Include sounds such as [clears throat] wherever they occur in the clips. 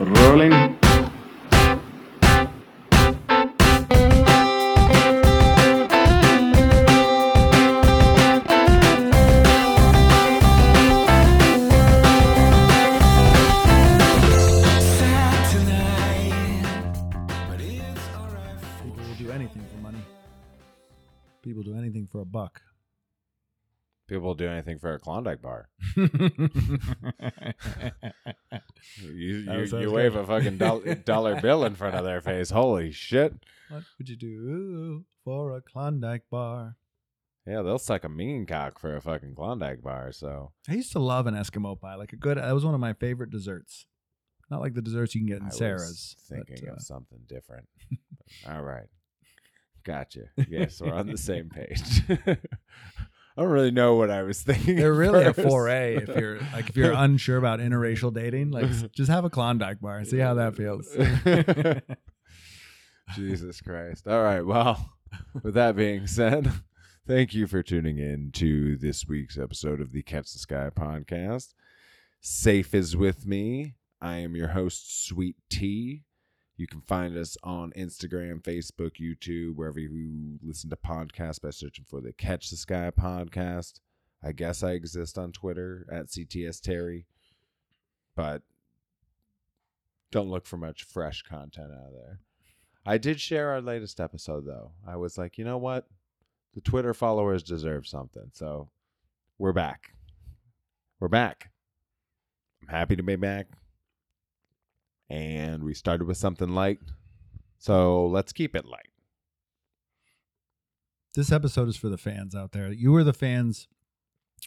Rolling. Will do anything for a Klondike bar. [laughs] You you, you wave a fucking dol- [laughs] dollar bill in front of their face. Holy shit! what would you do for a Klondike bar? Yeah, they'll suck a mean cock for a fucking Klondike bar. So I used to love an Eskimo pie, like a good. That was one of my favorite desserts. Not like the desserts you can get in I was Sarah's. thinking but, uh, of something different. [laughs] All right, gotcha. Yes, we're on the same page. I don't really know what I was thinking. they're really a foray if you're like if you're [laughs] unsure about interracial dating. Like just have a Klondike bar and see how that feels. [laughs] Jesus Christ. All right. Well, with that being said, thank you for tuning in to this week's episode of the Catch the Sky podcast. Saif is with me. I am your host, Sweet T. You can find us on Instagram, Facebook, YouTube, wherever you listen to podcasts by searching for the Catch the Sky podcast. I guess I exist on Twitter at CTS Terry, but don't look for much fresh content out of there. I did share our latest episode though. I was like, you know what? The Twitter followers deserve something. So we're back. We're back. I'm happy to be back. And we started with something light. So let's keep it light. this episode is for the fans out there. You are the fans.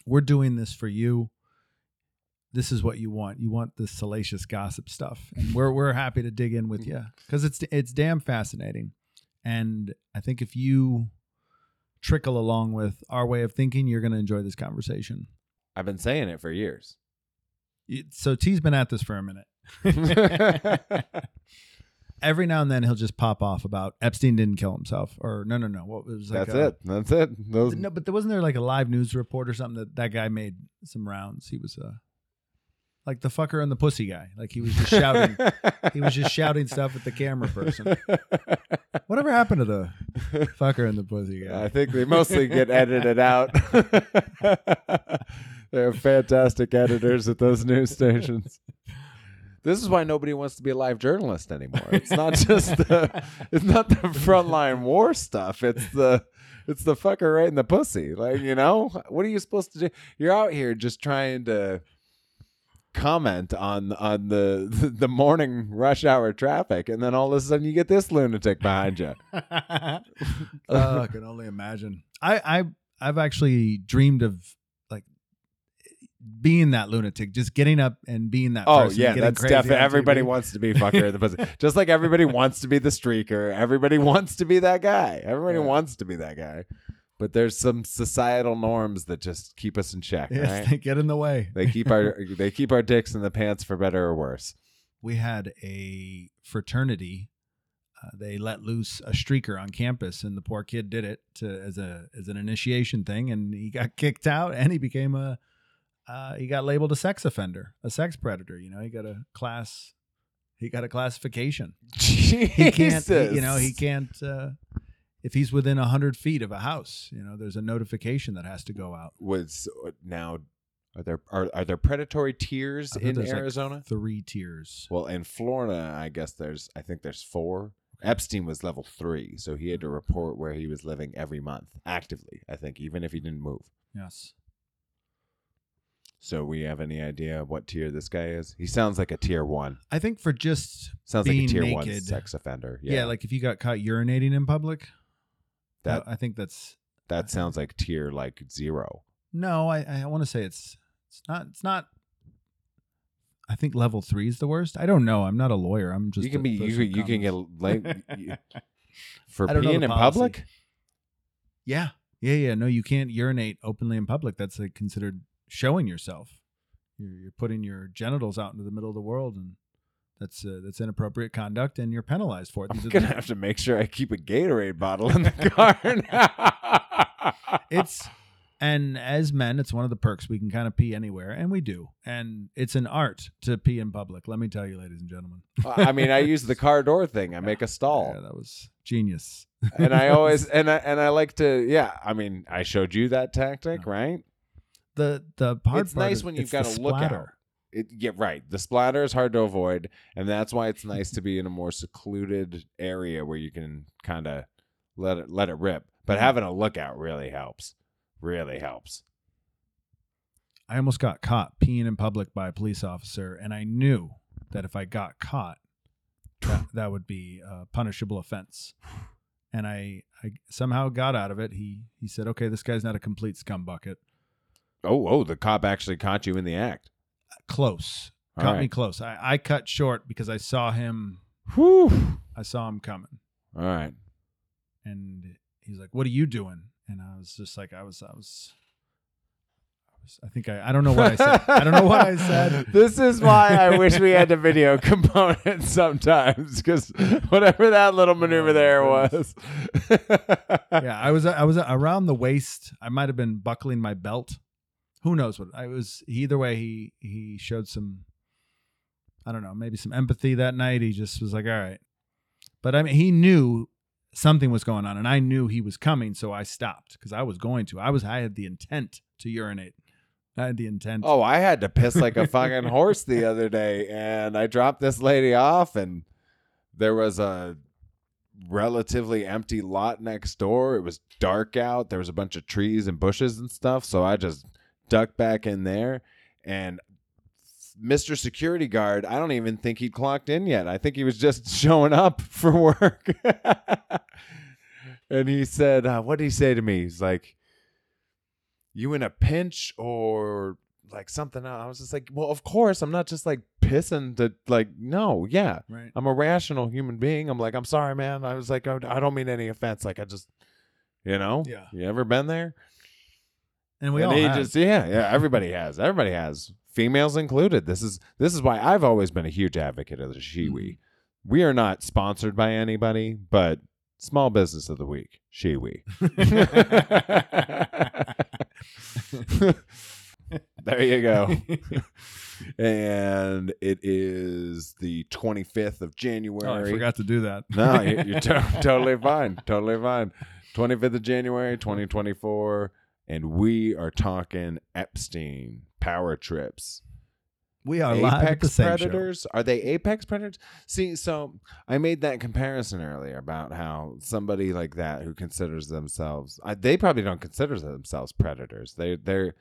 We're doing this for you. This is what you want. You want this salacious gossip stuff, and we're we're happy to dig in with you [laughs] because it's it's damn fascinating. And I think if you trickle along with our way of thinking, you're going to enjoy this conversation. I've been saying it for years. So T's been at this for a minute. [laughs] Every now and then he'll just pop off about Epstein didn't kill himself, or no, no, no. What was like That's a- it. That's it. Those No, but there wasn't there like a live news report or something that that guy made some rounds. He was uh, like the fucker and the pussy guy. Like he was just shouting. [laughs] he was just shouting stuff at the camera person. Whatever happened to the fucker and the pussy guy? I think they mostly get edited out. [laughs] They're fantastic editors at those news stations. This is why nobody wants to be a live journalist anymore. It's not [laughs] just the it's not the frontline war stuff. It's the it's the fucker right in the pussy. Like, you know, what are you supposed to do? You're out here just trying to comment on on the [laughs] the morning rush hour traffic and then all of a sudden you get this lunatic behind you. oh, [laughs] I can only imagine. I I I've actually dreamed of like being that lunatic, just getting up and being that. Oh person, yeah, that's definitely everybody TV. wants to be fucker in the pussy. [laughs] Just like everybody wants to be the streaker, everybody wants to be that guy. Everybody Yeah. wants to be that guy. But there's some societal norms that just keep us in check, Yes, right? they get in the way. They keep our [laughs] they keep our dicks in the pants for better or worse. we had a fraternity. Uh, they let loose a streaker on campus, and the poor kid did it to, as a as an initiation thing, and he got [laughs] kicked out, and he became a uh, he got labeled a sex offender, a sex predator. You know, he got a class, he got a classification. Jesus. He can't, he- you know, he can't. Uh, if he's within a hundred feet of a house, you know, there's a notification that has to go out. was now are there are, are there predatory tiers in there's, like, Arizona? Three tiers. Well, in Florida, I guess there's I think there's four. Epstein was level three, so he had to report where he was living every month actively. I think even if he didn't move. Yes. So we have any idea what tier this guy is? He sounds like a tier one. I think for just Sounds like Being a tier one naked. sex offender. yeah. Yeah, like if you got caught urinating in public, that. I think that's That sounds like tier like zero. no. I I want to say it's it's not it's not. I think level three is the worst. I don't know. I'm not a lawyer. I'm just you can a be you, you can get like you- [laughs] for I don't know peeing the in policy. public. Yeah, yeah, yeah. No, you can't urinate openly in public. That's like considered showing yourself. You're, you're putting your genitals out into the middle of the world, and that's uh, that's inappropriate conduct, and you're penalized for it. I'm gonna the- have to make sure I keep a Gatorade bottle in [laughs] the car now. [laughs] it's And as men, it's one of the perks we can kind of pee anywhere, and we do. And it's an art to pee in public. Let me tell you, ladies and gentlemen. I mean, I use the [laughs] car door thing. I make a stall. Yeah, that was genius. and I always and I and I like to yeah. I mean, I showed you that tactic, right? The the hard It's part nice is when you've got to look out. splatter. It, yeah, right. The splatter is hard to avoid, and that's why it's nice to be in a more secluded area where you can kind of let it let it rip. But mm-hmm. having a lookout really helps. Really helps. I almost got caught peeing in public by a police officer, and I knew that if I got caught, that, [sighs] that would be a punishable offense. And I, I somehow got out of it. He he said, "Okay, this guy's not a complete scumbucket. Oh, oh, the cop actually caught you in the act. Close, All caught me close. I, I cut short because I saw him. Whew. I saw him coming, All right. and he's like, "What are you doing?" And I was just like, "I was, I was." I was- I think I, I don't know what I said. I don't know what I said. [laughs] This is why I wish we had the video [laughs] component sometimes, because whatever that little maneuver Oh, there was. [laughs] yeah, I was I was around the waist. I might have been buckling my belt. Who knows what I was? Either way, he he showed some. I don't know, maybe some empathy that night. He just was like, "All right," but I mean, he knew something was going on, and I knew he was coming, so I stopped because I was going to. I was I had the intent to urinate. I had the intent. Oh, I had to piss like a fucking horse the other day, and I dropped this lady off, and there was a relatively empty lot next door. It was dark out. There was a bunch of trees and bushes and stuff, so I just ducked back in there, and Mr. Security Guard, I don't even think he'd clocked in yet. I think he was just [laughs] showing up for work. [laughs] and he said, uh, "What did he say to me?" He's like, "You in a pinch or like something?" Else? I was just like, "Well, of course, I'm not just like pissing to like no, yeah, right. I'm a rational human being. I'm like, I'm sorry, man. I was like, I I don't mean any offense. Like, I just, you know, Yeah. You ever been there? And we and all he have. yeah, yeah. Everybody has. Everybody has. Females included. This is this is why I've always been a huge advocate of the Mm-hmm. Shewee. We are not sponsored by anybody, but small business of the week, Shewee. [laughs] [laughs] there you go. and it is the 25th of January. oh, I forgot to do that. No, you- you're [laughs] to- totally fine. Totally fine. 25th of January, 2024. And we are talking Epstein power trips. we are live at the Apex same show. predators? Are they apex predators? See, so I made that comparison earlier about how somebody like that who considers themselves I, they probably don't consider themselves predators. They they're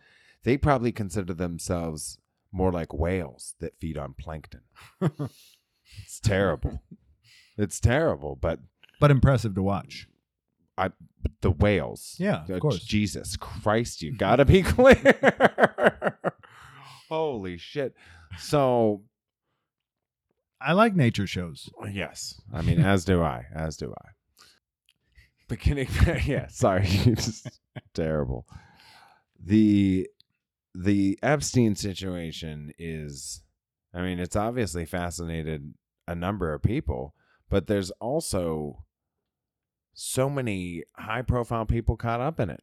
they probably consider themselves more like whales that feed on plankton. [laughs] it's terrible. [laughs] It's terrible, but but impressive to watch. I the whales. Yeah, of Uh, course. Jesus Christ, you gotta be [laughs] clear. Holy shit. So I like nature shows. yes, I mean, as do I. As do I. Beginning, [laughs] yeah. Sorry, [laughs] just terrible. The the Epstein situation is, I mean, it's obviously fascinated a number of people, but there's also so many high profile people caught up in it.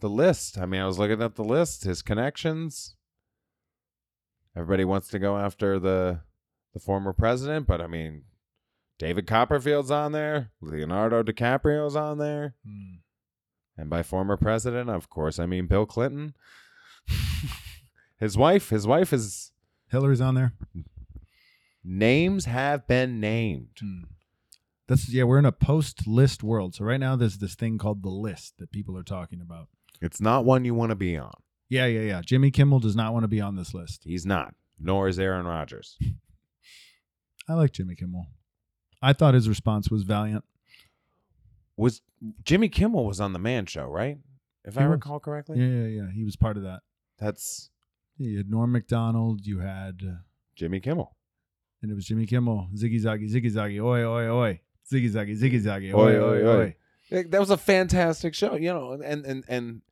The list. I mean, I was looking at the list, his connections. Everybody wants to go after the the former president, but I mean, David Copperfield's on there, Leonardo DiCaprio's on there, Hmm. and by former president, of course, I mean Bill Clinton. [laughs] his wife, his wife is Hillary's on there. names have been named. Hmm. That's yeah. We're in a post list world. So right now there's this thing called the list that people are talking about. It's not one you want to be on. Yeah, yeah, yeah. Jimmy Kimmel does not want to be on this list. He's not. Nor is Aaron Rodgers. [laughs] I like Jimmy Kimmel. I thought his response was valiant. Was Jimmy Kimmel was on the Man Show, right? If He I was. recall correctly. Yeah, yeah, yeah. He was part of that. That's Yeah, you had Norm Macdonald. You had, uh, Jimmy Kimmel. and it was Jimmy Kimmel. Ziggy Zaggy, Ziggy Zaggy, oi, oi, oi. Ziggy Zaggy, Ziggy Zaggy, Oi, oi, oi, That was a fantastic show, you know, and and and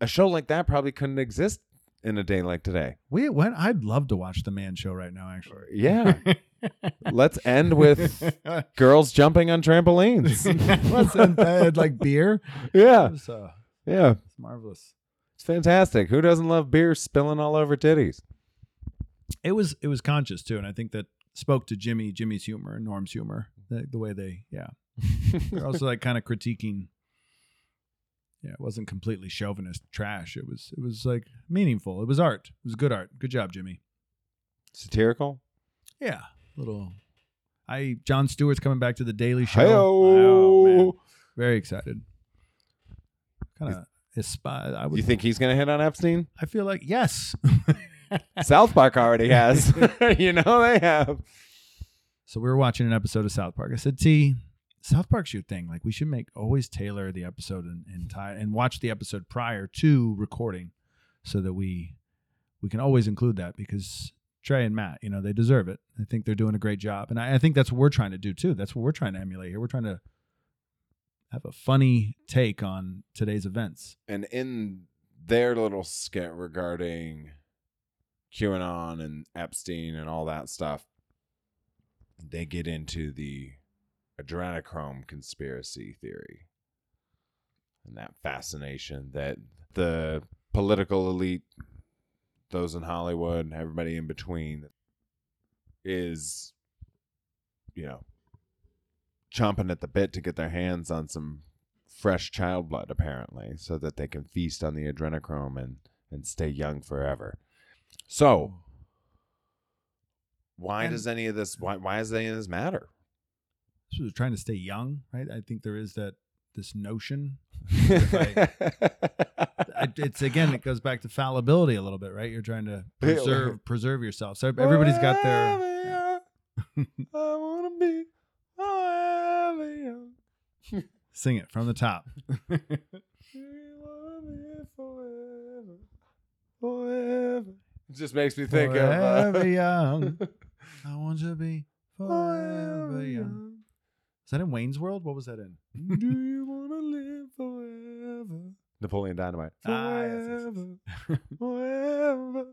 a show like that probably couldn't exist in a day like today. We went. I'd love to watch the Man Show right now. Actually, Yeah. [laughs] Let's end with [laughs] girls jumping on trampolines. [laughs] What's in bed like beer? Yeah. was, uh, Yeah. it's marvelous. It's fantastic. Who doesn't love beer spilling all over titties? It was it was conscious too, and I think that spoke to Jimmy Jimmy's humor and Norm's humor, the, the way they yeah. [laughs] They're also like kind of critiquing. Yeah, it wasn't completely chauvinist trash. It was it was like meaningful. It was art. It was good art. Good job, Jimmy. Satirical. Yeah, little. I Jon Stewart's coming back to the Daily Show. Hey-o. Oh, man. Very excited. Kind of aspire. I would. You think he's gonna hit on Epstein? I feel like yes. South Park already has. [laughs] [laughs] you know they have. So we were watching an episode of South Park. I said, "T, South Park's your thing. Like we should make always tailor the episode and and tie and watch the episode prior to recording, so that we we can always include that because Trey and Matt, you know, they deserve it. I think they're doing a great job, and I, I think that's what we're trying to do too. That's what we're trying to emulate here. We're trying to have a funny take on today's events. And in their little skit regarding QAnon and Epstein and all that stuff, they get into the adrenochrome conspiracy theory and that fascination that the political elite, those in Hollywood, everybody in between, is, you know, chomping at the bit to get their hands on some fresh child blood, apparently, so that they can feast on the adrenochrome and, and stay young forever. So, why And- does any of this? Why why does any of this matter? So we're trying to stay young, right? I think there is that this notion. I, [laughs] I- It's again, it goes back to fallibility a little bit, right? You're trying to [laughs] preserve preserve yourself. So everybody's got their. yeah. [laughs] I wanna be forever young. Sing it from the top. We wanna be forever, forever. It just makes me think forever of uh, young. I want to be forever young. Is that in Wayne's World? What was that in? [laughs] Do you wanna live forever? Napoleon Dynamite. Ah, yes, yes, Forever, [laughs] forever.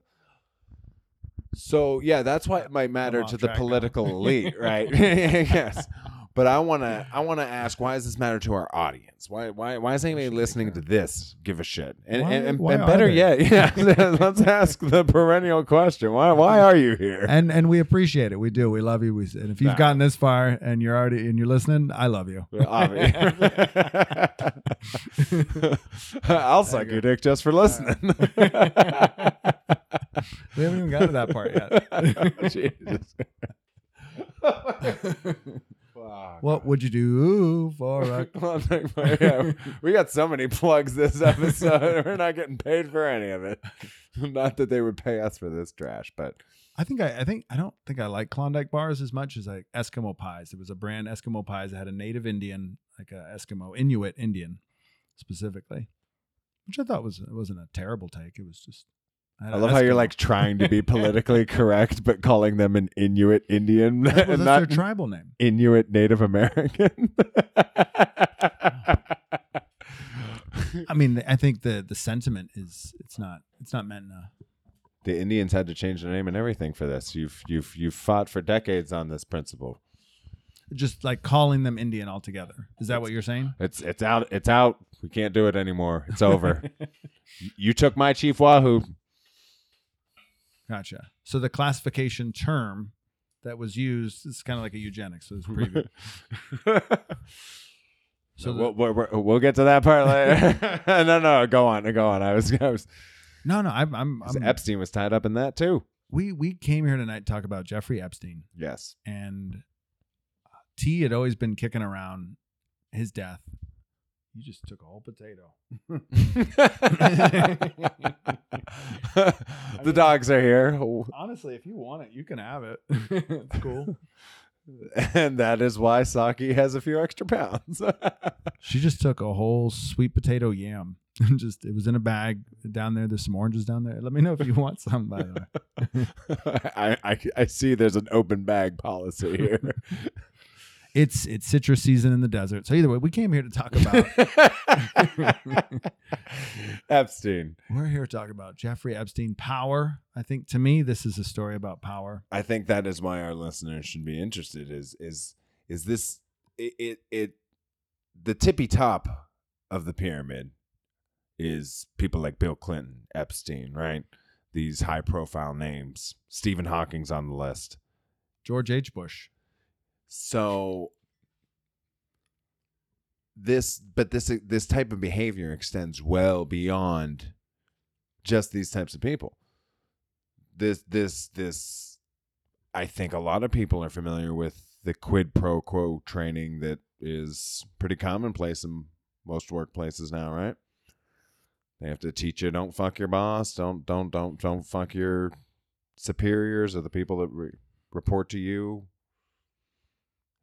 So yeah, that's why it might matter off to the track now. political elite, right? [laughs] yes. But I wanna I wanna ask why does this matter to our audience? Why why why is anybody listening to this give a shit? And Why- and, and, why and are better they? yet, [laughs] yeah, let's ask the perennial question. Why why are you here? And and we appreciate it. We do. We love you. We, and if you've Nah. gotten this far and you're already and you're listening, I love you. Obvi- [laughs] I'll suck your dick just for listening. [laughs] We haven't even gotten to that part yet. Jesus. What would you do for a [laughs] yeah, we got so many plugs this [laughs] episode. We're not getting paid for any of it. [laughs] Not that they would pay us for this trash, but I think I, I think I don't think I like Klondike bars as much as like Eskimo pies. There was a brand Eskimo pies that had a native Indian, like a Eskimo Inuit Indian, specifically, which I thought was it wasn't a terrible take. It was just. I a love how you're like trying to be [laughs] politically correct, but calling them an Inuit Indian Well, and that's not their tribal name. Inuit Native American. I mean, I think the the sentiment is it's not it's not meant the Indians had to change their name and everything for this. You've you've you've fought for decades on this principle. just like calling them Indian altogether. Is that what you're saying? It's it's out. It's out. We can't do it anymore. It's over. [laughs] you took my chief wahoo. Gotcha. So the classification term that was used is kind of like a eugenics. So it's preview. [laughs] So So the- we'll, we'll, we'll- we'll get to that part later. [laughs] [laughs] no, no, go on, go on. I was, I was no, no, I'm, I'm, I'm Epstein was tied up in that too. we we came here tonight to talk about Jeffrey Epstein, Yes. and uh, T had always been kicking around his death. You just took a whole potato. [laughs] [laughs] the dogs are here, Honestly, if you want it, you can have it. [laughs] it's cool. and that is why Saki has a few extra pounds. She just took a whole sweet potato yam. just it was in a bag down there. There's some oranges down there. Let me know if you want some. By the way, I, I I see there's an open bag policy here. It's it's citrus season in the desert. So either way, we came here to talk about. [laughs] Epstein. we're here to talk about Jeffrey Epstein power. I think to me, this is a story about power. I think that is why our listeners should be interested. Is is is this it? It, it the tippy top of the pyramid is people like Bill Clinton, Epstein, right? These high profile names. Stephen Hawking's on the list. George H. Bush. So this but this this type of behavior extends well beyond just these types of people. This this this I think a lot of people are familiar with the quid pro quo training that is pretty commonplace in most workplaces now, right? They have to teach you don't fuck your boss, don't don't don't don't fuck your superiors or the people that re- report to you.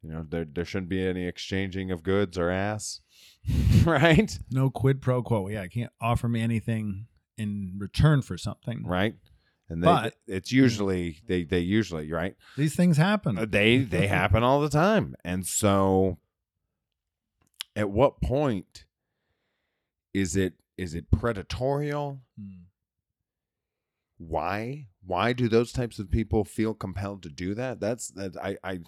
You know, there there shouldn't be any exchanging of goods or ass, [laughs] right? No quid pro quo. Yeah, I can't offer me anything in return for something. Right, and they, But- it's usually they they usually right These things happen. Uh, they they [laughs] happen all the time and so at what point is it is it predatorial Hmm. why why do those types of people feel compelled to do that that's that i i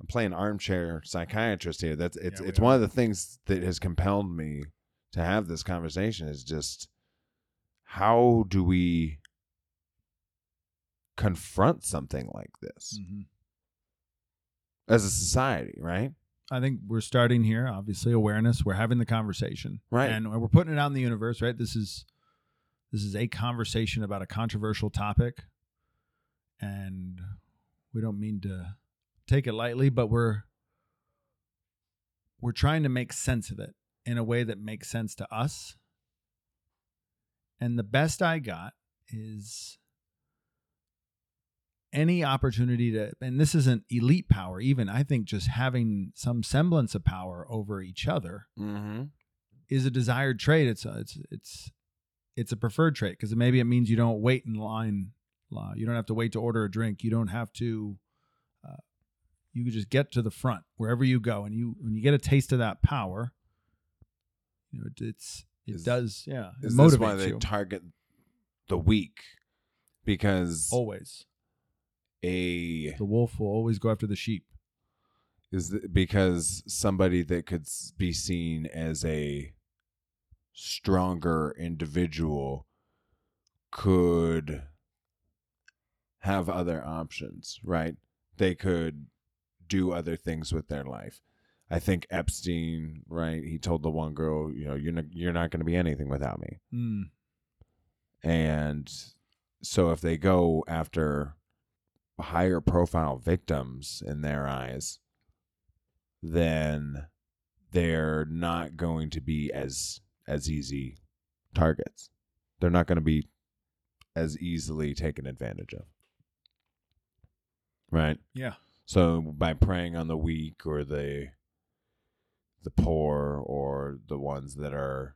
i'm playing armchair psychiatrist here that's it's Yeah, it's one of the things that has compelled me to have this conversation is just how do we confront something like this Mhm. as a society right I think we're starting here. Obviously, awareness. We're having the conversation, Right. And we're putting it out in the universe, right? This is this is a conversation about a controversial topic, and we don't mean to take it lightly, but we're we're trying to make sense of it in a way that makes sense to us. And the best I got is any opportunity to and this isn't elite power even i think just having some semblance of power over each other mm-hmm. is a desired trait it's a, it's it's it's a preferred trait because maybe it means you don't wait in line you don't have to wait to order a drink you don't have to you can just get to the front wherever you go and you when you get a taste of that power you know it, it's it Is- does yeah it is this why they you. target the weak? Because always. a the wolf will always go after the sheep. Is because somebody that could be seen as a stronger individual could have other options, right? They could do other things with their life. I think Epstein, right? He told the one girl, you know, you're not, you're not going to be anything without me. Mm. And so if they go after higher profile victims in their eyes, then they're not going to be as as easy targets. They're not going to be as easily taken advantage of. Right? yeah So by preying on the weak or the the poor or the ones that are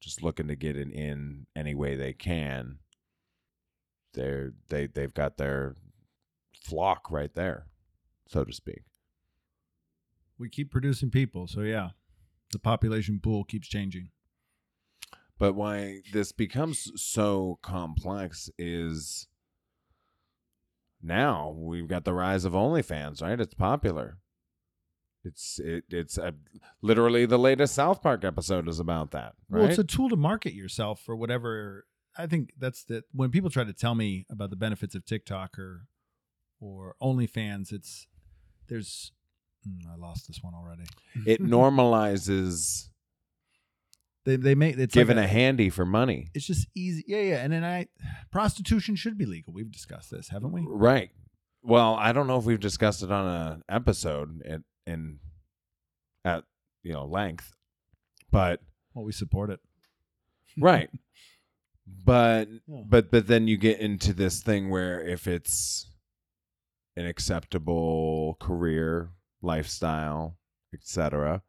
just looking to get it in any way they can, they're they they've got their flock right there, so to speak. we keep producing people so yeah the population pool keeps changing But why this becomes so complex is now we've got the rise of OnlyFans, right? It's popular. It's it, it's uh literally the latest South Park episode is about that, right? well it's a tool to market yourself for whatever i think that's the when people try to tell me about the benefits of tiktok or or onlyfans it's there's mm, i lost this one already it [laughs] normalizes they, they make it's given like a handy for money, it's just easy yeah yeah and then i prostitution should be legal. We've discussed this haven't we? Right? Well, I don't know if we've discussed it on an episode in, in at you know length, but well we support it. [laughs] Right. But Yeah. but but then you get into this thing where if it's an acceptable career lifestyle etc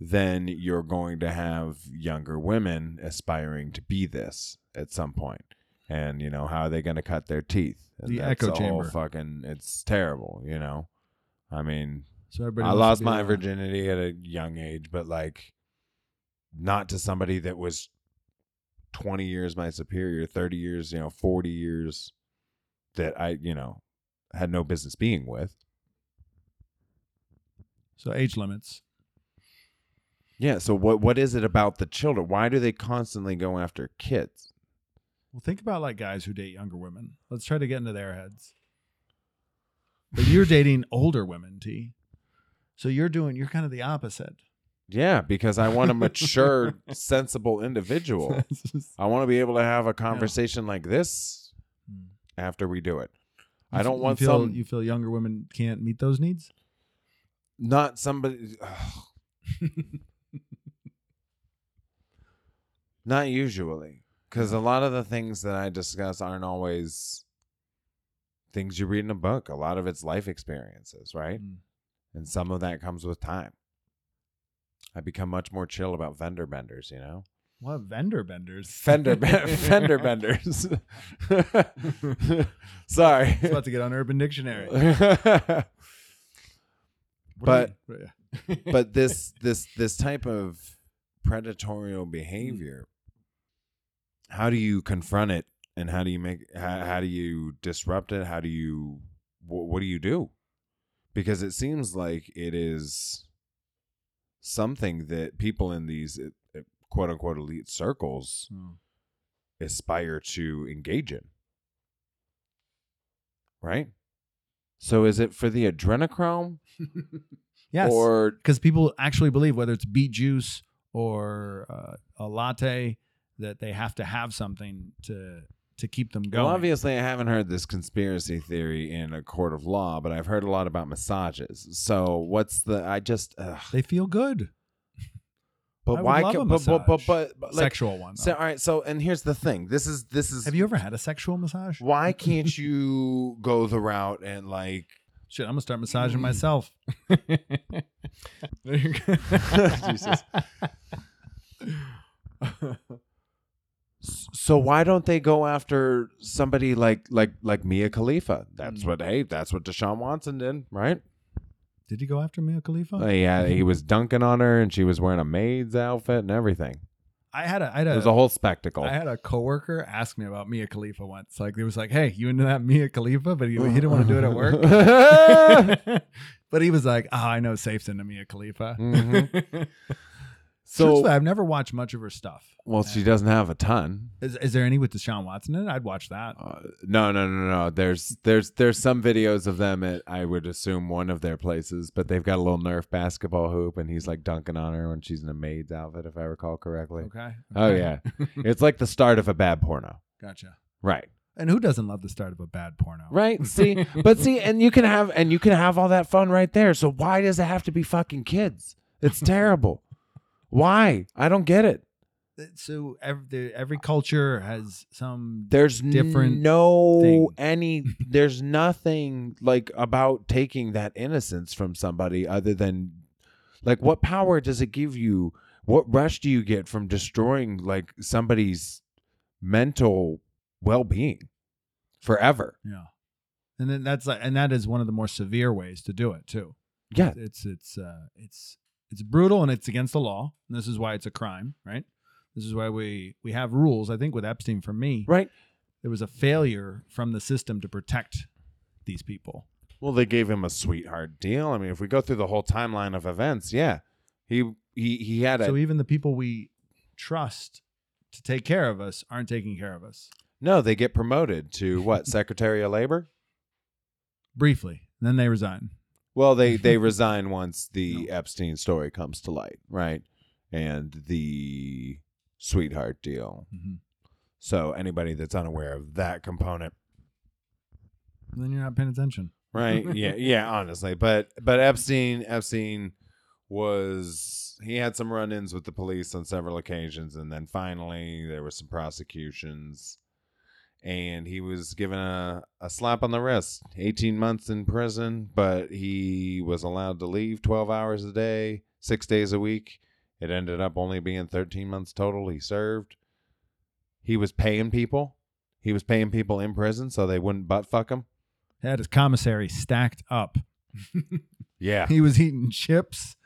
then you're going to have younger women aspiring to be this at some point. And you know how are they going to cut their teeth? And The that's echo chamber. fucking it's terrible you know? I mean so I lost my virginity at a young age, but like not to somebody that was 20 years my superior, 30 years, you know, 40 years that I, you know, had no business being with. so age limits Yeah. So what what is it about the children? Why do they constantly go after kids? Well, think about like guys who date younger women. Let's try to get into their heads. But you're dating older women, T. So you're doing you're kind of the opposite. Yeah, because I want a mature, [laughs] sensible individual. I want to be able to have a conversation like this Hmm. after we do it. I don't f- want you feel, some you feel younger women can't meet those needs. not somebody [laughs] not usually because a lot of the things that I discuss aren't always things you read in a book. A lot of it's life experiences, right? Mm. And some of that comes with time. I become much more chill about vendor benders, you know? What vendor benders? Fender ben- [laughs] fender benders. [laughs] [laughs] Sorry. It's about to get on Urban Dictionary. but What do you- but this this this type of predatorial behavior how do you confront it and how do you make how, how do you disrupt it? How do you wh- what do you do? Because it seems like it is something that people in these uh, quote unquote elite circles Oh. aspire to engage in. Right? So is it for the adrenochrome? [laughs] Yes, or because people actually believe whether it's beet juice or uh, a latte that they have to have something to to keep them going. Well, obviously, I haven't heard this conspiracy theory in a court of law, but I've heard a lot about massages. So, what's the? I just. Ugh. they feel good. But I why? love ca- a but, but but but but like. Sexual one. So, all right. So, and here's the thing. This is this is. have you ever had a sexual massage? Why [laughs] can't you go the route and like? Shit, I'm gonna start Mm. massaging myself. There you go. Jesus. [laughs] [laughs] So why don't they go after somebody like like like Mia Khalifa? That's Mm. what. Hey, that's what Deshaun Watson did, right? Did he go after Mia Khalifa? Uh, yeah, he was dunking on her, and she was wearing a maid's outfit and everything. I had a I had It a was a whole spectacle. I had a coworker ask me about Mia Khalifa once. Like, he was like, "Hey, you into that Mia Khalifa?" But he, he didn't want to do it at work. [laughs] [laughs] but he was like, "Oh, I know Saif's into Mia Khalifa." Mhm. [laughs] so so, I've never watched much of her stuff. well, she doesn't have a ton. Is, is there any with Deshaun Watson in it? I'd watch that. Uh, no, no, no, no. There's there's there's some videos of them at I would assume one of their places, but they've got a little Nerf basketball hoop, and he's like dunking on her when she's in a maid's outfit, if I recall correctly. Okay. Oh Okay. yeah, [laughs] it's like the start of a bad porno. Gotcha. Right. And who doesn't love the start of a bad porno? Right. See, but see, and you can have and you can have all that fun right there. So why does it have to be fucking kids? It's [laughs] terrible. Why? I don't get it. So every every culture has some. There's Different no thing. any. [laughs] There's nothing like about taking that innocence from somebody other than like what power does it give you? What rush do you get from destroying like somebody's mental well-being forever? Yeah. And then that's like, and that is one of the more severe ways to do it too. Yeah. It's it's uh it's it's brutal and it's against the law. And this is why it's a crime, right? This is why we we have rules. I think with Epstein, for me, Right. there was a failure from the system to protect these people. Well, they gave him a sweetheart deal. I mean, if we go through the whole timeline of events, yeah, he he he had a So even the people we trust to take care of us aren't taking care of us. no. They get promoted to what [laughs] Secretary of Labor. Briefly, and then they resign. Well, they they [laughs] resign once the Epstein story comes to light, right? And the sweetheart deal. Mhm. So anybody that's unaware of that component, then you're not paying attention. right? [laughs] yeah, yeah. Honestly, but but Epstein Epstein was he had some run-ins with the police on several occasions, and then finally there were some prosecutions, and he was given a, a slap on the wrist, eighteen months in prison, but he was allowed to leave twelve hours a day, six days a week. It ended up only being thirteen months total. He served. He was paying people. He was paying people in prison so they wouldn't butt fuck him. Had his commissary stacked up. [laughs] Yeah. He was eating chips.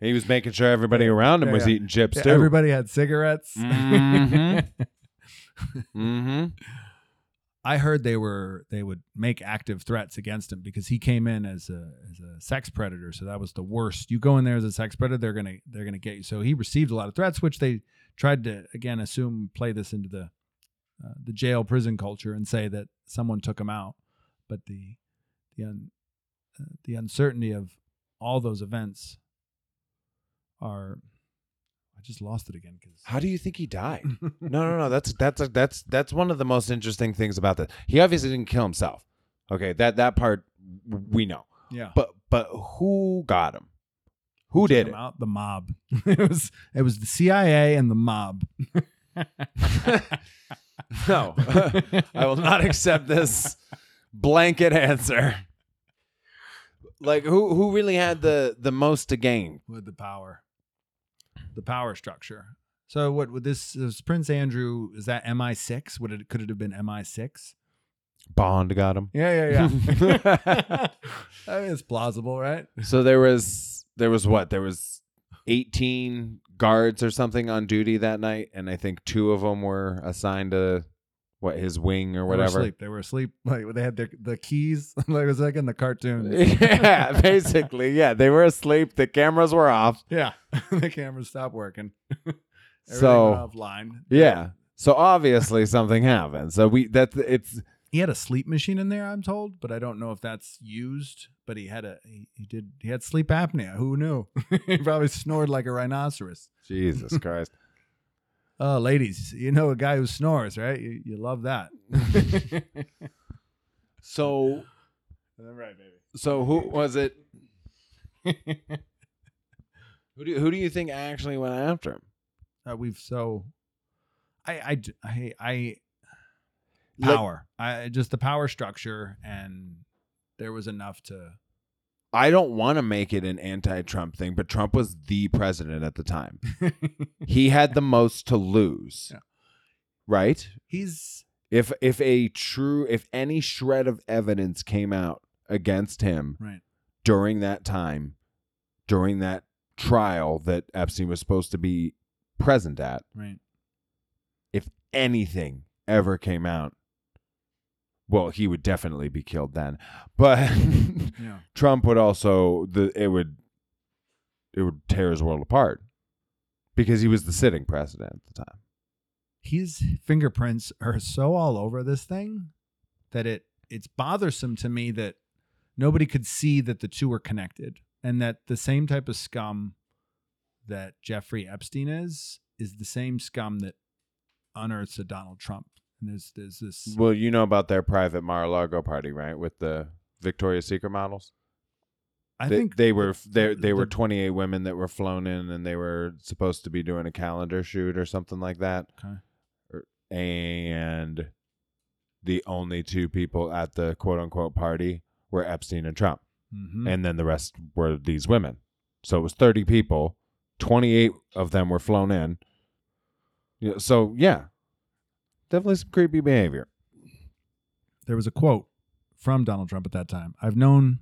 He was making sure everybody [laughs] around him Yeah, was yeah. eating chips Yeah, too. Everybody had cigarettes. Mhm. [laughs] mm-hmm. I heard they were they would make active threats against him because he came in as a as a sex predator. So that was the worst. You go in there as a sex predator, they're gonna they're gonna get you. So he received a lot of threats, which they tried to again assume play this into the uh, the jail prison culture and say that someone took him out. But the the un, uh, the uncertainty of all those events are. Just lost it again because How do you think he died? [laughs] No, no, no. That's that's that's that's one of the most interesting things about this. He obviously didn't kill himself. Okay, that that part we know. yeah. But but who got him? Who did it? out? The mob. [laughs] it was it was the CIA and the mob. [laughs] No, I will not accept this blanket answer. Like who who really had the the most to gain? with the power, the power structure. So what would this is Prince Andrew? Is that MI six? Would it could it have been MI six? Bond got him. Yeah, yeah, yeah. [laughs] [laughs] I mean, it's plausible, right? So there was there was what there was 18 guards or something on duty that night, and I think two of them were assigned to what his wing or whatever. They were asleep. They were asleep. [laughs] Like they had their the keys, [laughs] like it was like in the cartoon. [laughs] yeah, basically, yeah, they were asleep. The cameras were off. yeah, the cameras stopped working. So- offline. Yeah. So obviously something happened. So we that it's he had a sleep machine in there. I'm told, but I don't know if that's used. But he had a he, he did he had sleep apnea. Who knew? he probably snored like a rhinoceros. Jesus Christ. Oh, ladies, you know a guy who snores, right? You, you love that. [laughs] So right, baby. so who was it? [laughs] Who do who do you think actually went after him? Uh, we've so, I I I power. I just the power structure, and there was enough to. I don't want to make it an anti-Trump thing, but Trump was the president at the time. [laughs] he had the most to lose. Yeah. Right? He's If if a true if any shred of evidence came out against him right. during that time, during that trial that Epstein was supposed to be present at, Right. if anything ever came out, well, he would definitely be killed then. But Yeah. [laughs] Trump would also the it would it would tear his world apart because he was the sitting president at the time. his fingerprints are so all over this thing that it it's bothersome to me that nobody could see that the two were connected and that the same type of scum that Jeffrey Epstein is is the same scum that unearths a Donald Trump. And there's there's this Well, you know about their private Mar-a-Lago party, right? With the Victoria's Secret models. I they, think they were they the- they were 28 women that were flown in, and they were supposed to be doing a calendar shoot or something like that. Okay. And the only two people at the quote unquote party were Epstein and Trump. Mhm. and then the rest were these women. So it was 30 people, 28 of them were flown in. Yeah, so yeah, definitely some creepy behavior. there was a quote from Donald Trump at that time. I've known,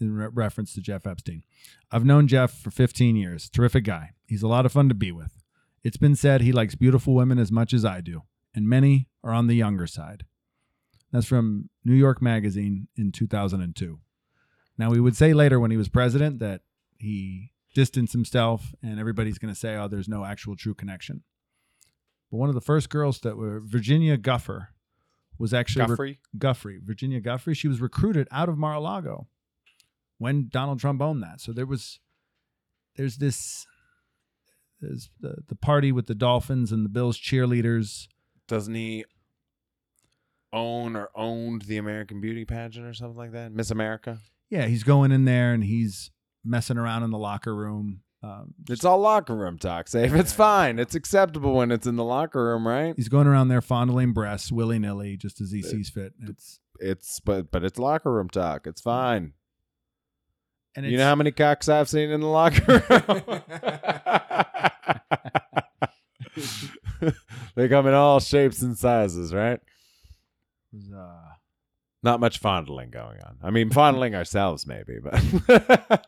in re- reference to Jeff Epstein, I've known Jeff for 15 years. Terrific guy. He's a lot of fun to be with. It's been said he likes beautiful women as much as I do, and many are on the younger side. That's from New York Magazine in 2002. Now, we would say later when he was president that he distanced himself, and everybody's going to say, oh, there's no actual true connection. But one of the first girls that were Virginia Guffer was actually rec- Guffrey, Virginia Guffrey. She was recruited out of Mar-a-Lago when Donald Trump owned that. So there was, there's this, there's the the party with the Dolphins and the Bills cheerleaders. Doesn't he own or owned the American Beauty pageant or something like that? Miss America? Yeah, he's going in there and he's messing around in the locker room. Um, It's all locker room talk, Saif. It's fine. It's acceptable when it's in the locker room, right? he's going around there fondling breasts willy nilly just as he sees fit. It's It's but but it's locker room talk. It's fine. and you know how many cocks I've seen in the locker room? [laughs] they come in all shapes and sizes, right? was, uh, Not much fondling going on. I mean, [laughs] fondling ourselves maybe, but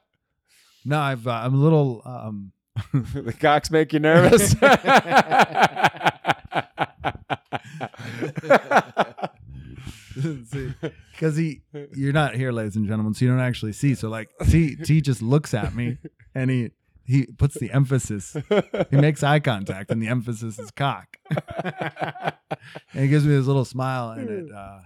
no, I've uh, I'm a little um, [laughs] the cocks make you nervous. [laughs] [laughs] because he you're not here, ladies and gentlemen, so you don't actually see. So like T T just looks at me and he he puts the emphasis. He makes eye contact and the emphasis is cock. and he gives me this little smile and it uh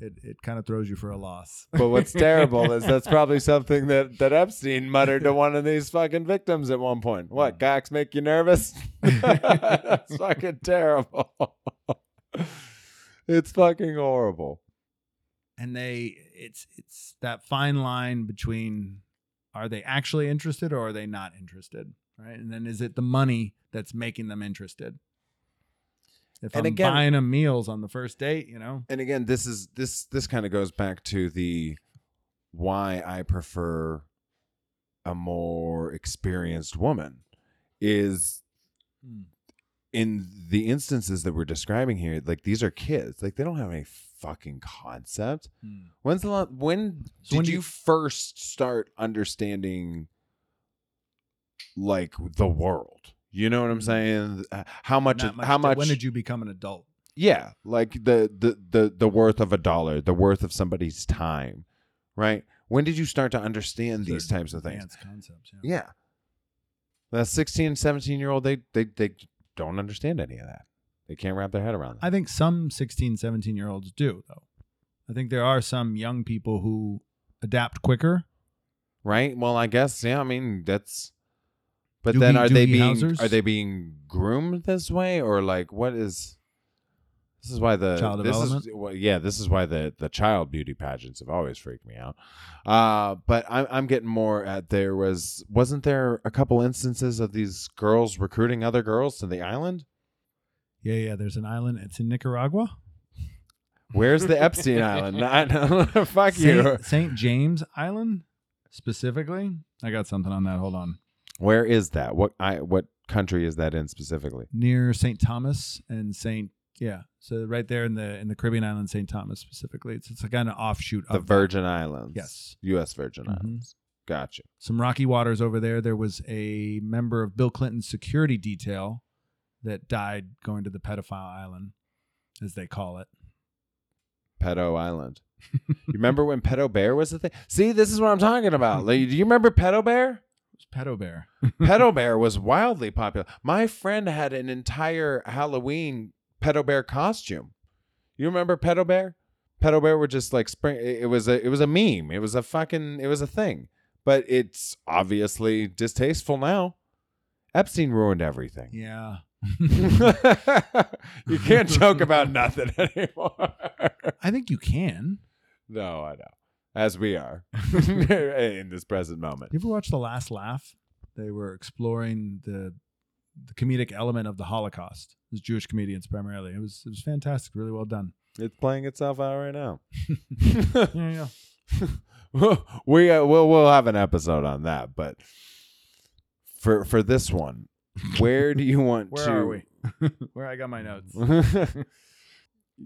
it, it kind of throws you for a loss. [laughs] But what's terrible is that's [laughs] probably something that, that Epstein muttered to one of these fucking victims at one point. What, cocks make you nervous? [laughs] that's fucking terrible. it's fucking horrible. and they it's it's that fine line between are they actually interested or are they not interested right and then is it the money that's making them interested if And i'm again- buying them meals on the first date you know And again, this is this this kind of goes back to the why I prefer a more experienced woman is Hmm. in the instances that we're describing here, like these are kids. Like they don't have any fucking concept. When's the la- when So did when you, you- first start understanding like the world? You know what I'm Mhm. saying? How much? Not how much? when did you become an adult yeah, like the the the the worth of a dollar, the worth of somebody's time, right? When did you start to understand these types of things? concepts yeah. Yeah. That 16, 17 year old, they they they don't understand any of that. They can't wrap their head around that. i think some 16 17 year olds do though i think there are some young people who adapt quicker right? Well, I guess yeah. I mean, that's. But Doogie- then, are they being Howsers? are they being groomed this way, or like what is? This is why the Child this development? Is, well, yeah, this is why the the child beauty pageants have always freaked me out. Uh, but I'm I'm getting more at there was wasn't there a couple instances of these girls recruiting other girls to the island? yeah yeah there's an island it's in nicaragua Where's the [laughs] Epstein Island? [laughs] Fuck you. Saint, Saint James Island specifically. I got something on that. Hold on. Where is that? What I what country is that in specifically? Near Saint Thomas and Saint yeah. So right there in the in the Caribbean island, Saint Thomas specifically. It's it's a kind of offshoot The of that. Virgin Islands. Yes. U.S. Virgin Mhm. Islands. Gotcha. Some rocky waters over there. There was a member of Bill Clinton's security detail that died going to the pedophile island, as they call it. Pedo Island. you remember when Pedo Bear was the thing? See, this is what I'm talking about. Like, do you remember Pedo Bear? Pedo Bear. [laughs] Pedo Bear was wildly popular. My friend had an entire Halloween Pedo Bear costume. You remember Pedo Bear? Pedo Bear were just like spring. It it was a it was a meme. It was a fucking it was a thing. But it's obviously distasteful now. Epstein ruined everything. yeah. [laughs] you can't joke about [laughs] nothing anymore. I think you can. No, I know. As we are [laughs] [laughs] in this present moment. You ever watch The Last Laugh? They were exploring the the comedic element of the Holocaust. It was Jewish comedians primarily. It was it was fantastic, really well done. It's playing itself out right now. [laughs] Yeah, yeah. we uh, we'll we'll have an episode on that, but for for this one, where do you want Where to? are we? Where I got my notes.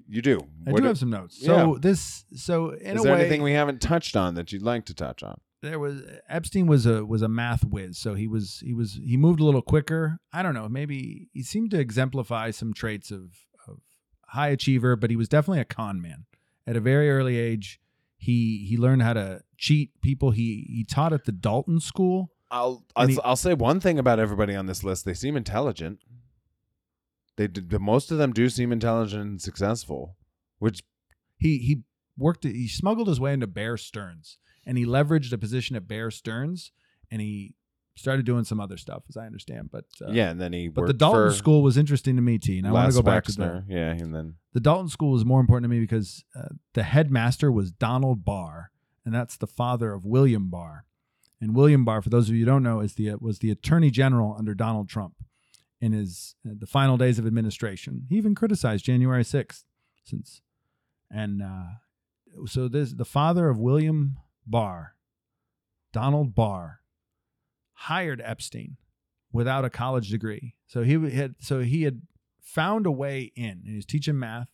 You do. I What do do- have some notes. So Yeah. this so in Is there way anything we haven't touched on that you'd like to touch on? there was Epstein was a was a math whiz, so he was he was he moved a little quicker. I don't know, maybe he seemed to exemplify some traits of of high achiever, but he was definitely a con man. At a very early age, he he learned how to cheat people. He he taught at the Dalton School. I'll I'll, he- I'll say one thing about everybody on this list. They seem intelligent. They did, most of them do seem intelligent and successful, which He he worked he smuggled his way into Bear Stearns and he leveraged a position at Bear Stearns and he started doing some other stuff as I understand. But uh, yeah, and then he But the Dalton School was interesting to me, T. And I want to go back to the, yeah, and then the Dalton School was more important to me because uh, the headmaster was Donald Barr, and that's the father of William Barr. And William Barr, for those of you who don't know, is the was the Attorney General under Donald Trump in his uh, the final days of administration. He even criticized January sixth, since and uh, so this the father of William Barr, Donald Barr, hired Epstein without a college degree. So he had so he had found a way in. And he was teaching math,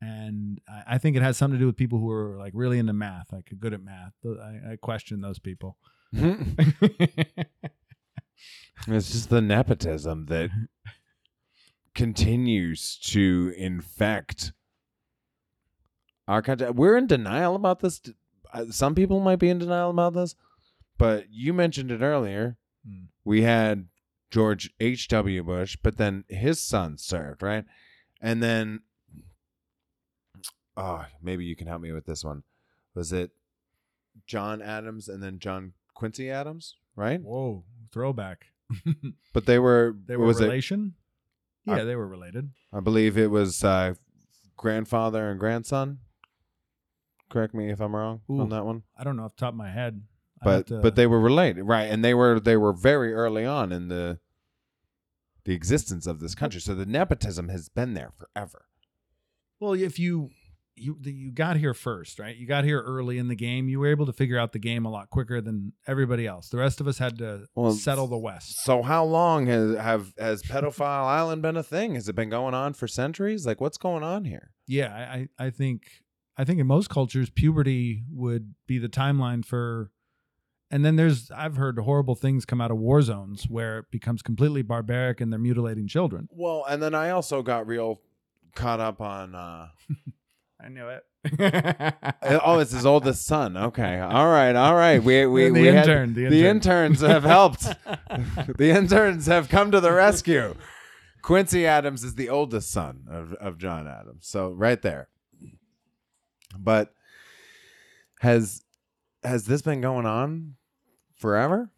and I, I think it has something to do with people who are like really into math, like good at math. I, I question those people. [laughs] it's just the nepotism that continues to infect our country. We're in denial about this. Uh, Some people might be in denial about this, but you mentioned it earlier. Hmm. We had George H. W. Bush, but then his son served, right? And then, oh, maybe you can help me with this one. Was it John Adams and then John Quincy Adams, right? Whoa, throwback. [laughs] But they were. They were was it? relation. Uh, Yeah, they were related. I believe it was uh, grandfather and grandson. Correct me if I'm wrong Ooh. on that one. I don't know off the top of my head. I'd But to- but they were related, right? And they were they were very early on in the the existence of this country. So the nepotism has been there forever. well, if you you you got here first, right? You got here early in the game. You were able to figure out the game a lot quicker than everybody else. The rest of us had to Well, settle the West. So how long has have has pedophile island been a thing? Has it been going on for centuries? Like what's going on here? Yeah, I I I think I think in most cultures puberty would be the timeline for and then there's I've heard horrible things come out of war zones where it becomes completely barbaric and they're mutilating children. Well, and then I also got real caught up on uh [laughs] I knew it. Uh, oh, it's his oldest son. Okay. All right. All right. We [laughs] we, the we had- intern, the the intern. interns have helped. [laughs] the interns have come to the rescue. Quincy Adams is the oldest son of, of John Adams. So right there. But has has this been going on forever?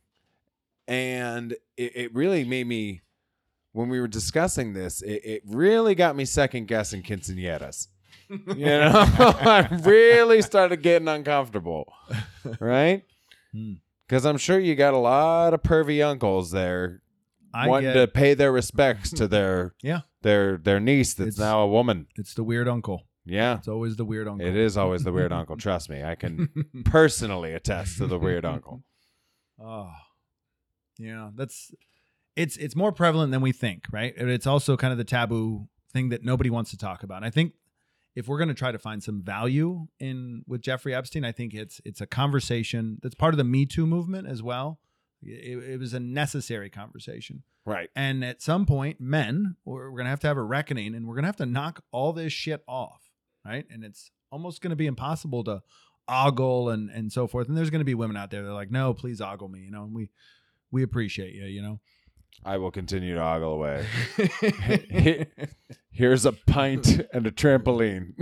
And it, it really made me when we were discussing this, it, it really got me second guessing quinceañeras. You know, [laughs] I really started getting uncomfortable. Right? Hmm. Because I'm sure you got a lot of pervy uncles there I wanting get to pay their respects to their [laughs] Yeah. their their niece that's It's- now a woman. it's the weird uncle. Yeah, It's always the weird uncle. it is always the weird uncle. Trust me, I can [laughs] personally attest to the weird uncle. Oh, yeah, that's it's it's more prevalent than we think, right? It's also kind of the taboo thing that nobody wants to talk about. And I think if we're going to try to find some value in with Jeffrey Epstein, I think it's it's a conversation that's part of the Me Too movement as well. It, it was a necessary conversation, Right. and at some point, men we're, we're going to have to have a reckoning, and we're going to have to knock all this shit off, right? And it's almost going to be impossible to ogle and and so forth. And there's going to be women out there that are like, no, please ogle me, you know. And we we appreciate you, you know. I will continue to ogle away. [laughs] Here's a pint and a trampoline.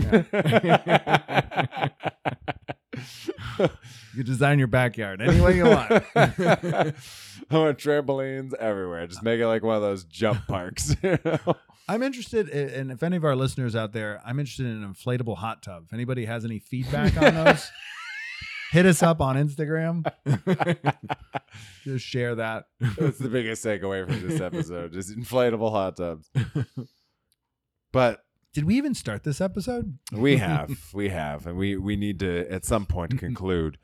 [laughs] you design your backyard any way you want. [laughs] I want trampolines everywhere. Just make it like one of those jump parks. you know? I'm interested, i- and if any of our listeners out there, I'm interested in an inflatable hot tub. If anybody has any feedback on those, hit us up on Instagram. [laughs] Just share that. That's the biggest takeaway from this episode. Just inflatable hot tubs. But Did we even start this episode? we have, we have, and we we need to at some point conclude.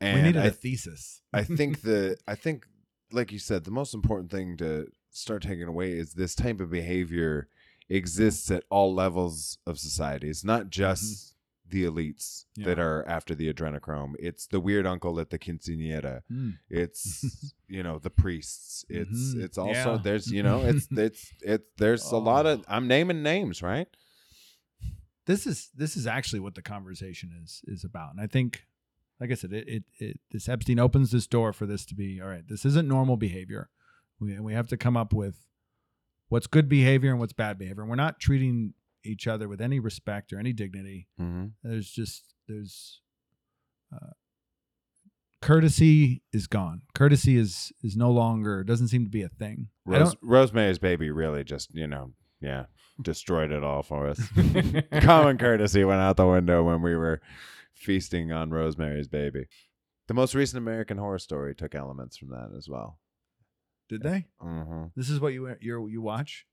And [laughs] we needed I a thesis. I think the I think like you said, the most important thing to start taking away is this type of behavior exists at all levels of society. It's not just mm-hmm. The elites Yeah. that are after the adrenochrome. It's the weird uncle at the quinceanera. Hmm. It's [laughs] you know the priests. It's Mhm. it's also Yeah. there's you [laughs] know it's it's it's there's a lot of Oh. I'm naming names right. this is this is actually what the conversation is is about and i think like i said it, it, it this epstein opens this door for this to be all right this isn't normal behavior we, we have to come up with what's good behavior and what's bad behavior and we're not treating each other with any respect or any dignity Mm-hmm. there's just there's uh, courtesy is gone courtesy is is no longer doesn't seem to be a thing Rose, Rosemary's Baby really just you know yeah destroyed it all for us. [laughs] Common courtesy went out the window when we were feasting on Rosemary's Baby. The most recent American Horror Story took elements from that as well. Did they hmm this is what you you you watch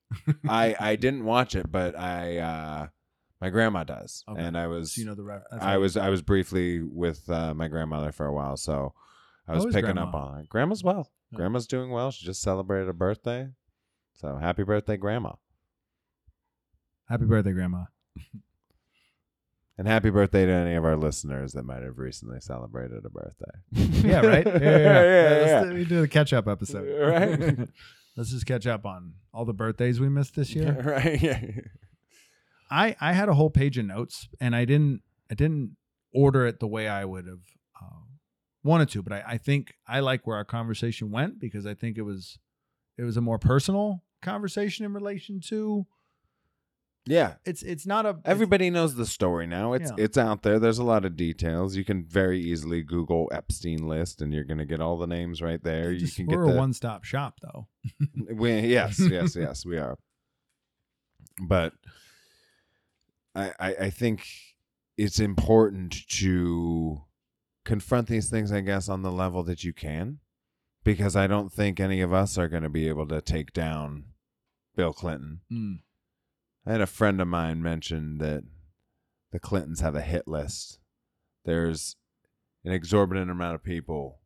I I [laughs] didn't watch it, but I uh, my grandma does, Okay. and I was So you know the that's I was I was briefly with uh, my grandmother for a while, so I was picking up on it. Grandma's well. Yeah. Grandma's doing well. She just celebrated a birthday, so happy birthday, Grandma, happy birthday grandma [laughs] and happy birthday to any of our listeners that might have recently celebrated a birthday. [laughs] yeah, right. Yeah, yeah, yeah, [laughs] yeah, Let's yeah. do- we do the catch up episode, [laughs] Right. Let's just catch up on all the birthdays we missed this year. right? Yeah. I I had a whole page of notes, and I didn't I didn't order it the way I would have uh, wanted to, but I, I think I like where our conversation went because I think it was it was a more personal conversation in relation to Yeah. it's it's not a Everybody knows the story now. It's Yeah. it's out there. There's a lot of details. You can very easily Google Epstein list, and you're gonna get all the names right there. You just- can we're get a the one stop shop though. [laughs] we, yes, yes, [laughs] yes, we are. But I, I I think it's important to confront these things, I guess, on the level that you can, because I don't think any of us are going to be able to take down Bill Clinton. Mm. I had a friend of mine mention that the Clintons have a hit list. There's an exorbitant amount of people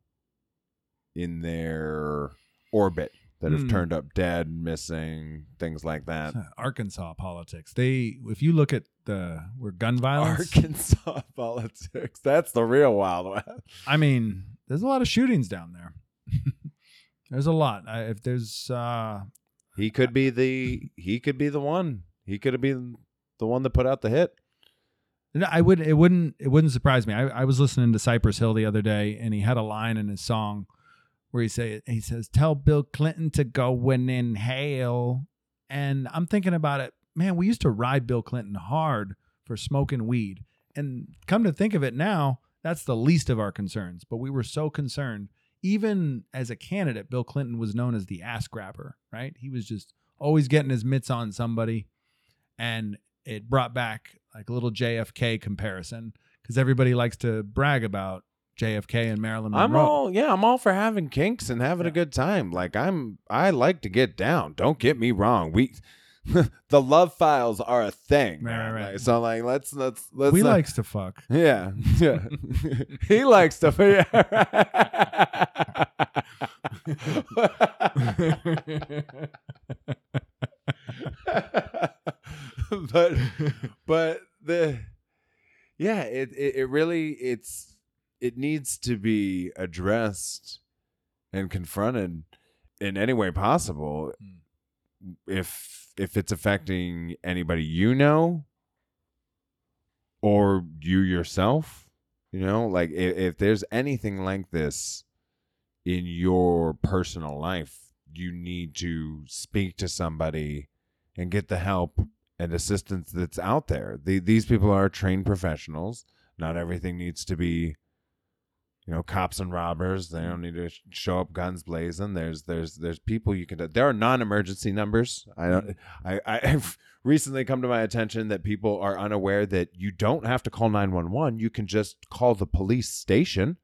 in their orbit that have Hmm. turned up dead, missing, things like that. Arkansas politics. They if you look at the where gun [laughs] violence Arkansas [laughs] politics. That's the real Wild West. I mean, there's a lot of shootings down there. [laughs] there's a lot. I, if there's uh He could be the he could be the one. He could have been the one that put out the hit. No, I would. It wouldn't. It wouldn't surprise me. I, I was listening to Cypress Hill the other day, and he had a line in his song where he say he says, "Tell Bill Clinton to go and inhale." And I'm thinking about it, man. We used to ride Bill Clinton hard for smoking weed, and come to think of it now, that's the least of our concerns. But we were so concerned. Even as a candidate, Bill Clinton was known as the ass grabber. Right? He was just always getting his mitts on somebody, and it brought back like a little JFK comparison because everybody likes to brag about JFK and Marilyn Monroe. I'm all yeah, I'm all for having kinks and having a good time. Like I'm I like to get down. Don't get me wrong. We [laughs] the love files are a thing. Right, right, right. Like, so like let's let's let's we not- uh, likes to fuck. [laughs] Yeah. Yeah. [laughs] he likes to [laughs] but but the yeah it, it it really it's it needs to be addressed and confronted in any way possible Mm. if if it's affecting anybody you know or you yourself you know like if, if there's anything like this in your personal life you need to speak to somebody and get the help and assistance that's out there. The, these people are trained professionals. Not everything needs to be, you know, cops and robbers. They don't need to show up guns blazing. There's there's there's people you can. There are non-emergency numbers. I don't. I I've recently come to my attention that people are unaware that you don't have to call nine one one. You can just call the police station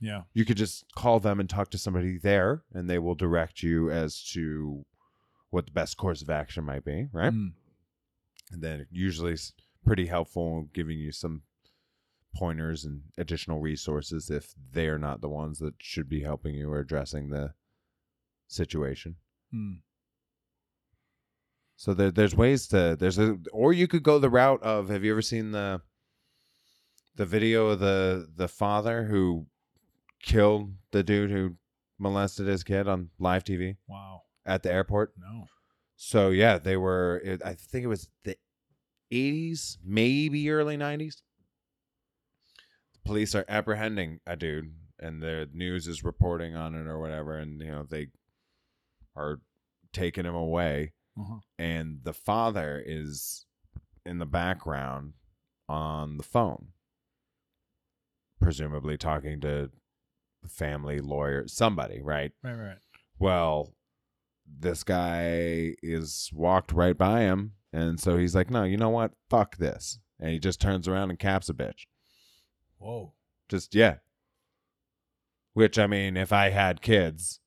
Yeah. you could just call them and talk to somebody there and they will direct you as to what the best course of action might be right Mm. And then usually it's pretty helpful giving you some pointers and additional resources if they're not the ones that should be helping you or addressing the situation Mm. so there, there's ways to there's a or you could go the route of have you ever seen the the video of the the father who killed the dude who molested his kid on live TV Wow. at the airport? No. So yeah, they were. It, I think it was the 80s, maybe early 90s. The police are apprehending a dude, and the news is reporting on it or whatever, and you know they are taking him away Uh-huh. and the father is in the background on the phone, presumably talking to the family lawyer, somebody, right? Right. Right. Well, this guy is walked right by him, and so he's like, "No, you know what? Fuck this," and he just turns around and caps a bitch. Whoa. Just yeah. Which I mean, if I had kids,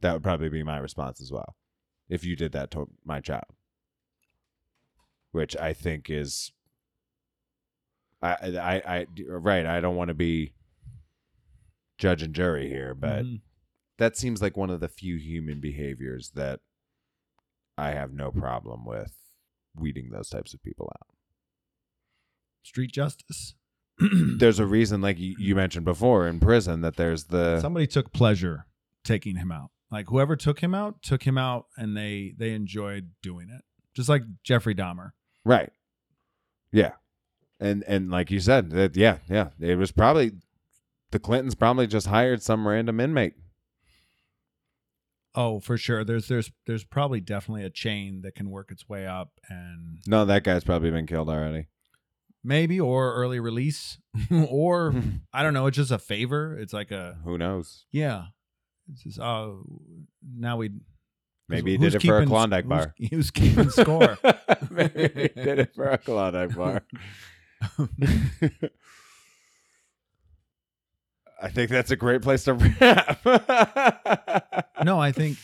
that would probably be my response as well. If you did that to my child, which I think is, I I I right. I don't want to be judge and jury here, but Mhm. That seems like one of the few human behaviors that I have no problem with weeding those types of people out. street justice. [clears throat] there's a reason like you, mentioned before in prison that there's the Somebody took pleasure taking him out. Like whoever took him out, took him out, and they they enjoyed doing it. Just like Jeffrey Dahmer. right yeah And and like you said, that yeah, yeah, it was probably the Clintons probably just hired some random inmate. Oh, for sure. There's there's there's probably definitely a chain that can work its way up and No, that guy's probably been killed already. maybe or early release [laughs] or [laughs] I don't know, it's just a favor. It's like a Who knows? yeah. It's just oh now we Maybe he did it for a keeping- Klondike bar. [laughs] He was keeping score. Maybe he did it for a Klondike bar. I think that's a great place to wrap. [laughs] no, I think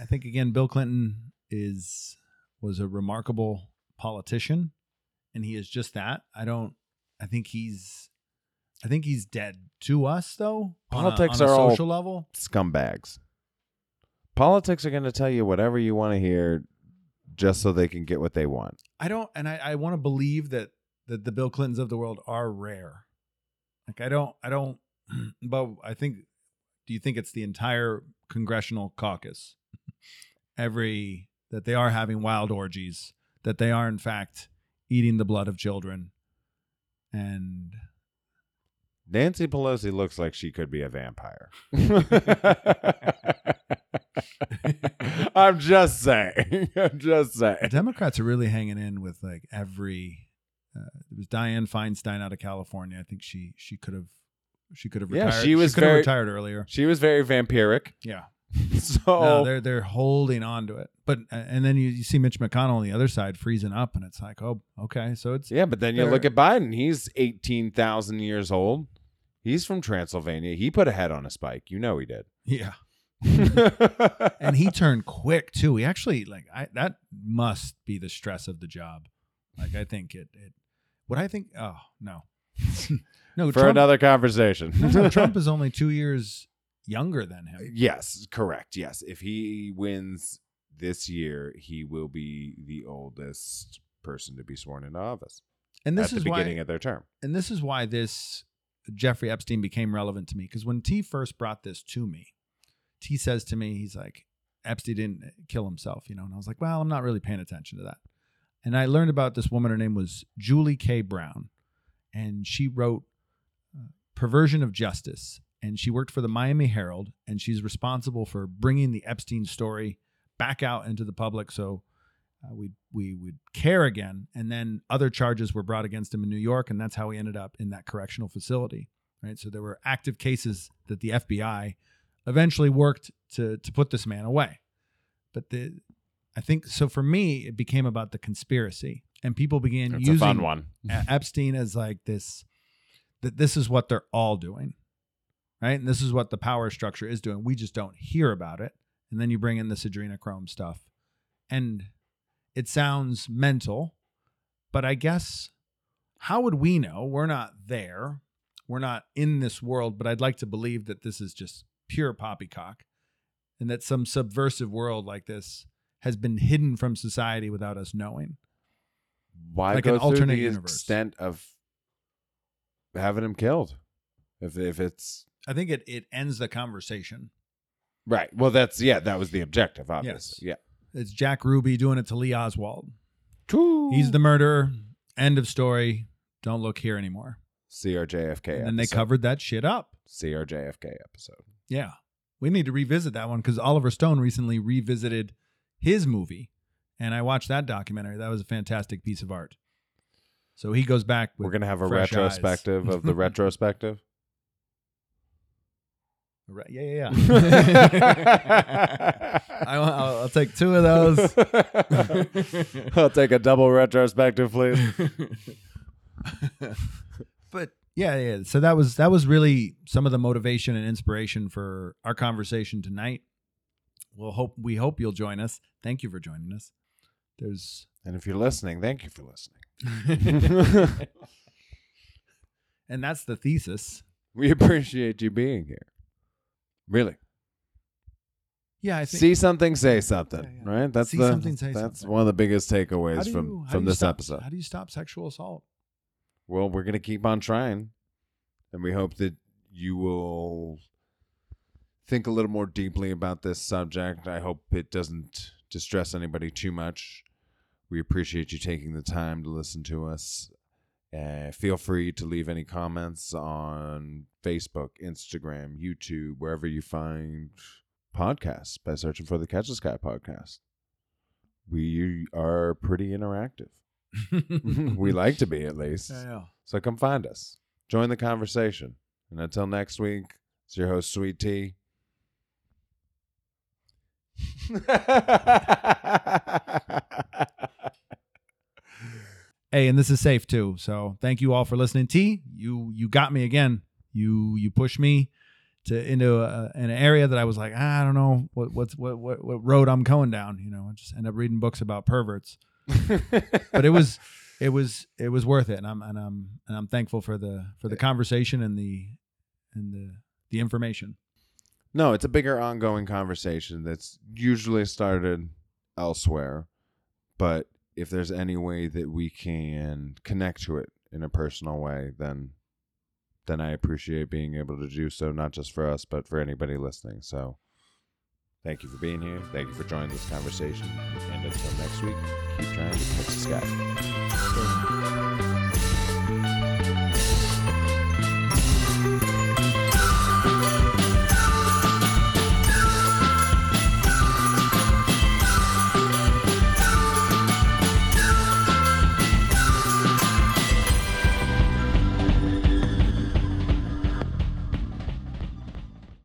I think again Bill Clinton is was a remarkable politician and he is just that. I don't I think he's I think he's dead to us though. on a- Politics on a, are all- social level. Scumbags. Politics are going to tell you whatever you want to hear just so they can get what they want. I don't and I, I want to believe that that the Bill Clintons of the world are rare. Like I don't I don't [clears throat] but I think do you think it's the entire congressional caucus? Every that they are having wild orgies, that they are in fact eating the blood of children. And Nancy Pelosi looks like she could be a vampire. [laughs] I'm just saying. [laughs] I'm just saying. Democrats are really hanging in with like every uh, it was Dianne Feinstein out of California. I think she she could have she could have retired. Yeah, she was could have very- retired earlier. She was very vampiric. Yeah. [laughs] So No, they're they're holding on to it. But and then you, you see Mitch McConnell on the other side freezing up, and it's like, oh, okay, so it's yeah, but then you look at Biden. He's 18,000 years old. He's from Transylvania. He put a head on a spike. You know he did. yeah. [laughs] And he turned quick too. He actually like I that must be the stress of the job. Like I think it it. What I think? Oh no, [laughs] no. For Trump, another conversation. no, Trump [laughs] is only two years younger than him. Yes, correct. Yes. If he wins this year, he will be the oldest person to be sworn into office And this at the beginning why of their term. and this is why this Jeffrey Epstein became relevant to me because when T first brought this to me, T says to me, he's like, Epstein didn't kill himself, you know, and I was like, well, I'm not really paying attention to that. And I learned about this woman. Her name was Julie K. Brown, and she wrote "Perversion of Justice," and she worked for the Miami Herald, and she's responsible for bringing the Epstein story back out into the public so uh, we we would care again. And then other charges were brought against him in New York, and that's how he ended up in that correctional facility. Right. So there were active cases that the FBI eventually worked to to put this man away. But the I think so for me, it became about the conspiracy, and people began It's using a fun one. Epstein as like this that this is what they're all doing. Right? And this is what the power structure is doing. We just don't hear about it. And then you bring in this adrenochrome stuff. And it sounds mental, but I guess how would we know? We're not there. We're not in this world, but I'd like to believe that this is just pure poppycock and that some subversive world like this has been hidden from society without us knowing. Why Like go an through alternate the universe. extent of having him killed? If if it's I think it, it ends the conversation. right, well, that's yeah, that was the objective, obviously. Yeah. It's Jack Ruby doing it to Lee Oswald. Yeah, He's the murderer. End of story. Don't look here anymore. CRJFK. And they covered that shit up. CRJFK episode. Yeah. We need to revisit that one because Oliver Stone recently revisited his movie. And I watched that documentary. That was a fantastic piece of art. So he goes back. With We're gonna have a fresh eyes. retrospective of the [laughs] retrospective. Re- Yeah, yeah, yeah. [laughs] I, I'll, I'll take two of those. [laughs] I'll take a double retrospective, please. but yeah, yeah. So that was that was really some of the motivation and inspiration for our conversation tonight. We'll hope we hope you'll join us. Thank you for joining us. There's And if you're listening, thank you for listening. [laughs] and that's the thesis. We appreciate you being here. Really. Yeah, I think See something, say something. Yeah, yeah. Right? That's See the something, say that's something. one of the biggest takeaways do from from this stop- episode. How do you stop sexual assault? Well, we're gonna keep on trying, and we hope that you will think a little more deeply about this subject. I hope it doesn't distress anybody too much. We appreciate you taking the time to listen to us, Uh, feel free to leave any comments on Facebook, Instagram, YouTube, wherever you find podcasts by searching for the Catch the Sky podcast. We are pretty interactive. [laughs] we like to be, at least. Yeah, yeah. So come find us. Join the conversation. And until next week, it's your host, Sweet T. [laughs] Hey, and this is Saif too. So thank you all for listening. T, you you got me again. You you pushed me to into a, an area that I was like, ah, I don't know what what's what, what what road I'm going down. You know, I just end up reading books about perverts. But it was [laughs] it was it was worth it, and I'm and I'm and I'm thankful for the for the conversation and the and the the information. No, it's a bigger ongoing conversation that's usually started elsewhere. But if there's any way that we can connect to it in a personal way, then then I appreciate being able to do so, not just for us, but for anybody listening. So thank you for being here. Thank you for joining this conversation. And until next week, keep trying to catch the sky.